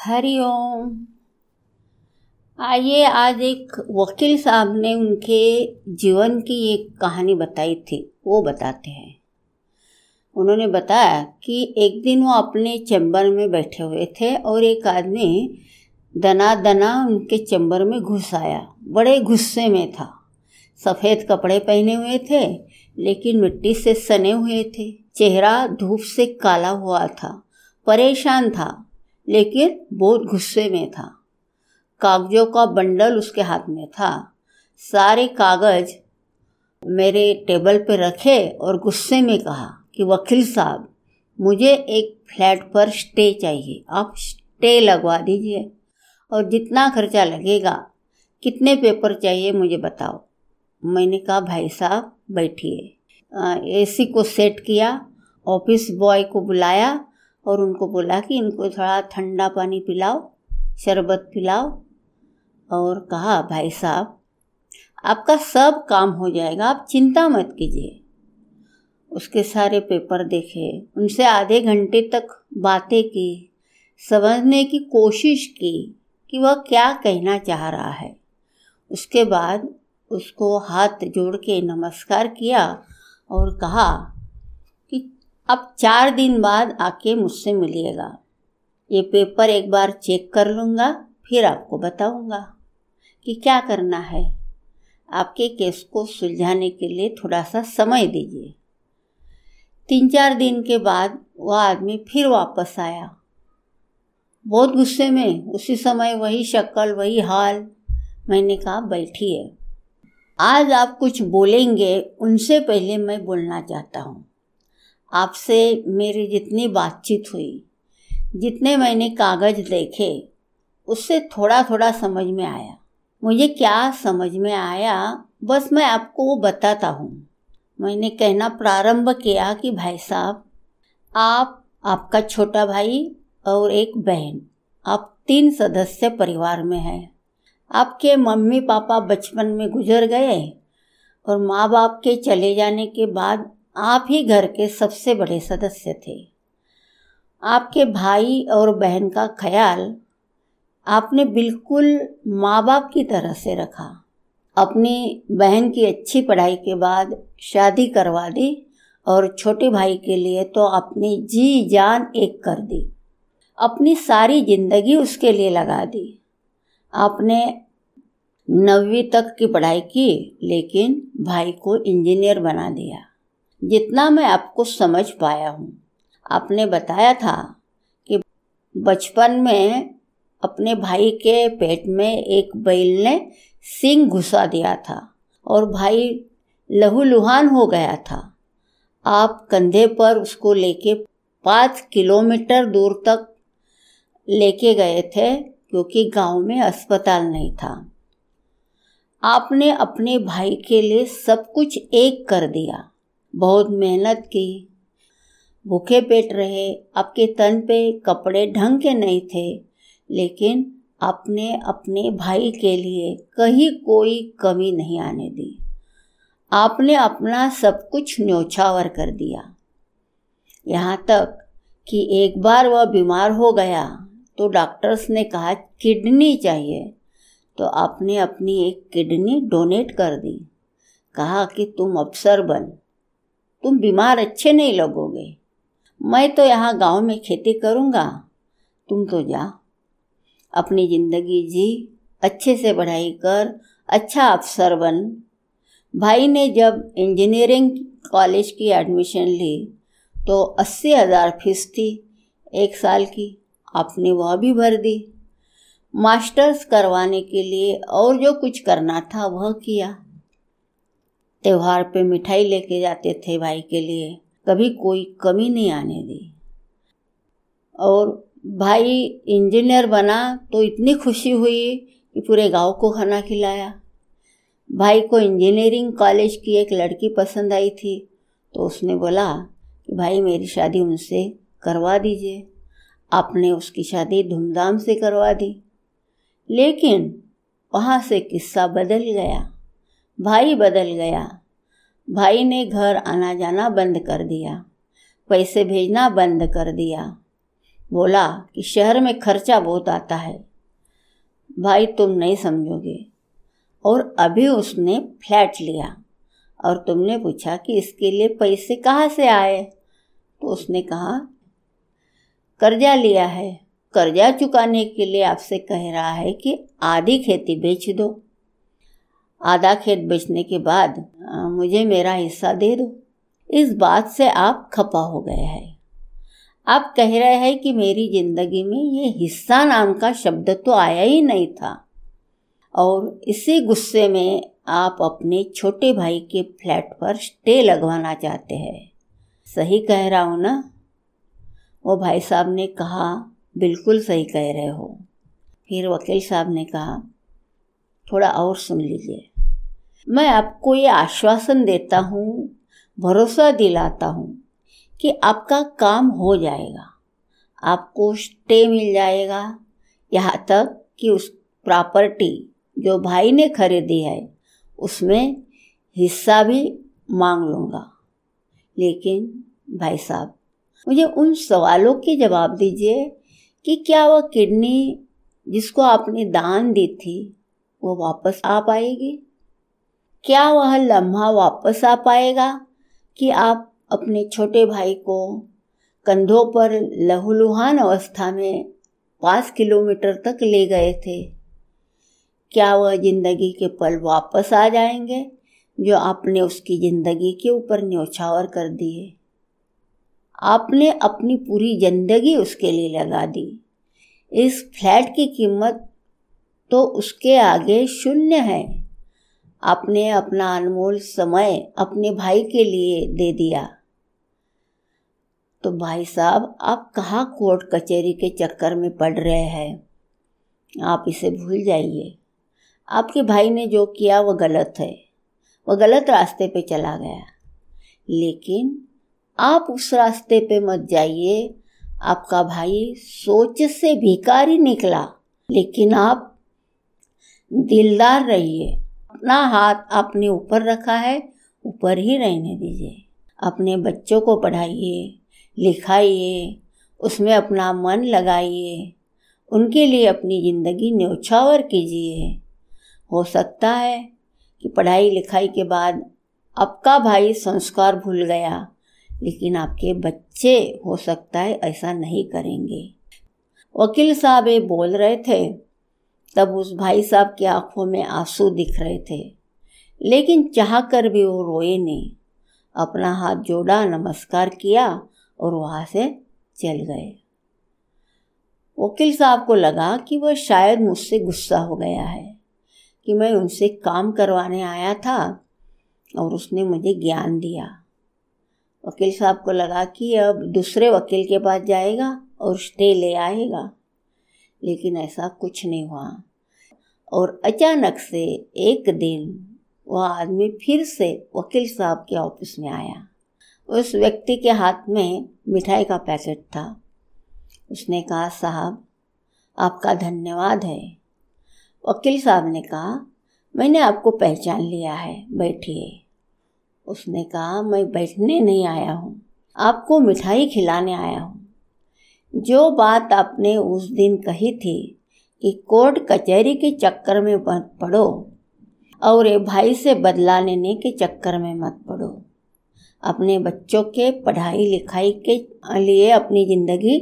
हरिओम आइए, आज एक वकील साहब ने उनके जीवन की एक कहानी बताई थी, वो बताते हैं। उन्होंने बताया कि एक दिन वो अपने चैम्बर में बैठे हुए थे और एक आदमी दना दना उनके चैम्बर में घुस आया। बड़े गुस्से में था। सफ़ेद कपड़े पहने हुए थे, लेकिन मिट्टी से सने हुए थे। चेहरा धूप से काला हुआ था। परेशान था। लेकिन बहुत गुस्से में था। कागजों का बंडल उसके हाथ में था। सारे कागज़ मेरे टेबल पर रखे और गुस्से में कहा कि, वकील साहब, मुझे एक फ्लैट पर स्टे चाहिए। आप स्टे लगवा दीजिए और जितना खर्चा लगेगा, कितने पेपर चाहिए मुझे बताओ। मैंने कहा, भाई साहब, बैठिए। एसी को सेट किया, ऑफ़िस बॉय को बुलाया और उनको बोला कि इनको थोड़ा ठंडा पानी पिलाओ, शरबत पिलाओ। और कहा, भाई साहब, आपका सब काम हो जाएगा, आप चिंता मत कीजिए उसके सारे पेपर देखे, उनसे आधे घंटे तक बातें की, समझने की कोशिश की कि वह क्या कहना चाह रहा है। उसके बाद उसको हाथ जोड़ के नमस्कार किया और कहा अब चार दिन बाद आके मुझसे मिलिएगा। ये पेपर एक बार चेक कर लूँगा, फिर आपको बताऊँगा कि क्या करना है। आपके केस को सुलझाने के लिए थोड़ा सा समय दीजिए। तीन चार दिन के बाद वह आदमी फिर वापस आया। बहुत गुस्से में, उसी समय वही शक्ल, वही हाल मैंने कहा बैठिए आज आप कुछ बोलेंगे, उनसे पहले मैं बोलना चाहता हूँ। आपसे मेरी जितनी बातचीत हुई, जितने मैंने कागज़ देखे, उससे थोड़ा थोड़ा समझ में आया। मुझे क्या समझ में आया, बस मैं आपको वो बताता हूँ। मैंने कहना प्रारंभ किया कि, भाई साहब, आप, आपका छोटा भाई और एक बहन, आप तीन सदस्य परिवार में हैं। आपके मम्मी पापा बचपन में गुजर गए और माँ बाप के चले जाने के बाद आप ही घर के सबसे बड़े सदस्य थे। आपके भाई और बहन का ख्याल आपने बिल्कुल माँ बाप की तरह से रखा। अपनी बहन की अच्छी पढ़ाई के बाद शादी करवा दी और छोटे भाई के लिए तो अपनी जी जान एक कर दी। अपनी सारी ज़िंदगी उसके लिए लगा दी। आपने नवीं तक की पढ़ाई की, लेकिन भाई को इंजीनियर बना दिया। जितना मैं आपको समझ पाया हूँ। आपने बताया था कि बचपन में अपने भाई के पेट में एक बैल ने सिंग घुसा दिया था और भाई लहूलुहान हो गया था। आप कंधे पर उसको लेके पाँच किलोमीटर दूर तक लेके गए थे, क्योंकि गाँव में अस्पताल नहीं था। आपने अपने भाई के लिए सब कुछ एक कर दिया। बहुत मेहनत की। भूखे पेट रहे, आपके तन पे कपड़े ढंग के नहीं थे, लेकिन आपने अपने भाई के लिए कहीं कोई कमी नहीं आने दी। आपने अपना सब कुछ न्योछावर कर दिया। यहाँ तक कि एक बार वह बीमार हो गया तो डॉक्टर्स ने कहा, किडनी चाहिए। तो आपने अपनी एक किडनी डोनेट कर दी। कहा कि, तुम अफसर बन तुम बीमार अच्छे नहीं लगोगे। मैं तो यहाँ गाँव में खेती करूँगा। तुम तो जा। अपनी ज़िंदगी जी, अच्छे से पढ़ाई कर अच्छा अफसर बन। भाई ने जब इंजीनियरिंग कॉलेज की एडमिशन ली तो अस्सी हज़ार फ़ीस थी एक साल की। आपने वह भी भर दी। मास्टर्स करवाने के लिए और जो कुछ करना था वह किया। त्यौहार पे मिठाई लेके जाते थे भाई के लिए। कभी कोई कमी नहीं आने दी। और भाई इंजीनियर बना तो इतनी खुशी हुई कि पूरे गाँव को खाना खिलाया। भाई को इंजीनियरिंग कॉलेज की एक लड़की पसंद आई थी तो उसने बोला कि भाई मेरी शादी उनसे करवा दीजिए। आपने उसकी शादी धूमधाम से करवा दी। लेकिन वहाँ से किस्सा बदल गया। भाई बदल गया। भाई ने घर आना जाना बंद कर दिया। पैसे भेजना बंद कर दिया। बोला कि शहर में खर्चा बहुत आता है। भाई तुम नहीं समझोगे। और अभी उसने फ्लैट लिया। और तुमने पूछा कि इसके लिए पैसे कहाँ से आए? तो उसने कहा, कर्जा लिया है। कर्जा चुकाने के लिए आपसे कह रहा है कि आधी खेती बेच दो। आधा खेत बेचने के बाद मुझे मेरा हिस्सा दे दो। इस बात से आप खपा हो गए हैं। आप कह रहे हैं कि मेरी ज़िंदगी में ये हिस्सा नाम का शब्द तो आया ही नहीं था। और इसी गुस्से में आप अपने छोटे भाई के फ्लैट पर स्टे लगवाना चाहते हैं। सही कह रहा हूँ ना? वो भाई साहब ने कहा, बिल्कुल सही कह रहे हो। फिर वकील साहब ने कहा, थोड़ा और सुन लीजिए। मैं आपको ये आश्वासन देता हूँ, भरोसा दिलाता हूँ कि आपका काम हो जाएगा। आपको स्टे मिल जाएगा यहाँ तक कि उस प्रॉपर्टी जो भाई ने खरीदी है, उसमें हिस्सा भी मांग लूँगा। लेकिन भाई साहब, मुझे उन सवालों के जवाब दीजिए कि क्या वह किडनी जिसको आपने दान दी थी, वो वापस आ पाएगी? क्या वह लम्हा वापस आ पाएगा कि आप अपने छोटे भाई को कंधों पर लहूलुहान अवस्था में पाँच किलोमीटर तक ले गए थे? क्या वह ज़िंदगी के पल वापस आ जाएँगे जो आपने उसकी ज़िंदगी के ऊपर न्यौछावर कर दिए आपने अपनी पूरी ज़िंदगी उसके लिए लगा दी। इस फ्लैट की कीमत तो उसके आगे शून्य है। आपने अपना अनमोल समय अपने भाई के लिए दे दिया। तो भाई साहब, आप कहाँ कोर्ट कचहरी के चक्कर में पड़ रहे हैं? आप इसे भूल जाइए। आपके भाई ने जो किया वो गलत है। वह गलत रास्ते पे चला गया। लेकिन आप उस रास्ते पे मत जाइए। आपका भाई सोच से भिकारी निकला। लेकिन आप दिलदार रहिए। अपना हाथ आपने ऊपर रखा है, ऊपर ही रहने दीजिए। अपने बच्चों को पढ़ाइए, लिखाइए, उसमें अपना मन लगाइए, उनके लिए अपनी ज़िंदगी न्यौछावर कीजिए। हो सकता है कि पढ़ाई लिखाई के बाद आपका भाई संस्कार भूल गया, लेकिन आपके बच्चे हो सकता है ऐसा नहीं करेंगे। वकील साहब ये बोल रहे थे तब उस भाई साहब की आँखों में आँसू दिख रहे थे। लेकिन चाह कर भी वो रोए नहीं। अपना हाथ जोड़ा, नमस्कार किया और वहाँ से चल गए। वकील साहब को लगा कि वह शायद मुझसे गुस्सा हो गया है, कि मैं उनसे काम करवाने आया था और उसने मुझे ज्ञान दिया। वकील साहब को लगा कि अब दूसरे वकील के पास जाएगा और स्टे ले आएगा। लेकिन ऐसा कुछ नहीं हुआ। और अचानक से एक दिन वह आदमी फिर से वकील साहब के ऑफ़िस में आया। उस व्यक्ति के हाथ में मिठाई का पैकेट था। उसने कहा, साहब, आपका धन्यवाद है। वकील साहब ने कहा, मैंने आपको पहचान लिया है, बैठिए। उसने कहा, मैं बैठने नहीं आया हूँ, आपको मिठाई खिलाने आया हूँ। जो बात आपने उस दिन कही थी कि कोर्ट कचहरी के चक्कर में मत पड़ो और ये भाई से बदला लेने के चक्कर में मत पड़ो। अपने बच्चों के पढ़ाई लिखाई के लिए अपनी ज़िंदगी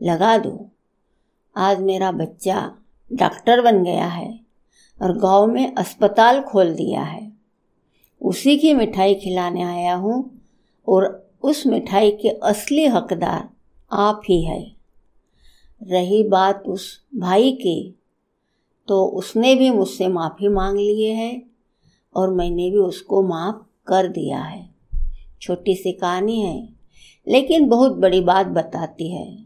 लगा दो। आज मेरा बच्चा डॉक्टर बन गया है और गाँव में अस्पताल खोल दिया है। उसी की मिठाई खिलाने आया हूँ और उस मिठाई के असली हकदार आप ही है। रही बात उस भाई की तो उसने भी मुझसे माफ़ी मांग लिए है और मैंने भी उसको माफ़ कर दिया है। छोटी सी कहानी है, लेकिन बहुत बड़ी बात बताती है।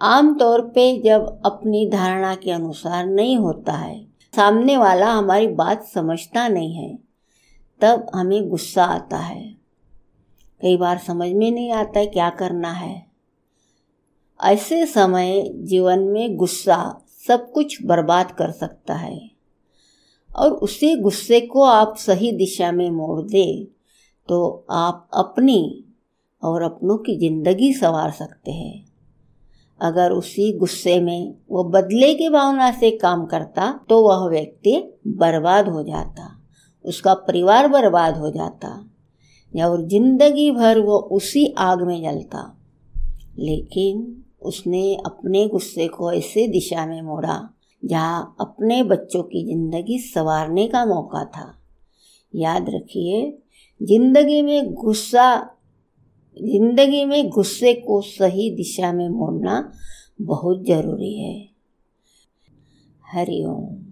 आम तौर पे जब अपनी धारणा के अनुसार नहीं होता है, सामने वाला हमारी बात समझता नहीं है, तब हमें गुस्सा आता है। कई बार समझ में नहीं आता है क्या करना है। ऐसे समय जीवन में गुस्सा सब कुछ बर्बाद कर सकता है। और उसी गुस्से को आप सही दिशा में मोड़ दे तो आप अपनी और अपनों की ज़िंदगी संवार सकते हैं। अगर उसी गुस्से में वो बदले की भावना से काम करता तो वह व्यक्ति बर्बाद हो जाता, उसका परिवार बर्बाद हो जाता, या और ज़िंदगी भर वो उसी आग में जलता। लेकिन उसने अपने गुस्से को ऐसे दिशा में मोड़ा, जहाँ अपने बच्चों की ज़िंदगी संवारने का मौका था। याद रखिए, ज़िंदगी में गुस्सा, ज़िंदगी में गुस्से को सही दिशा में मोड़ना बहुत ज़रूरी है। हरिओम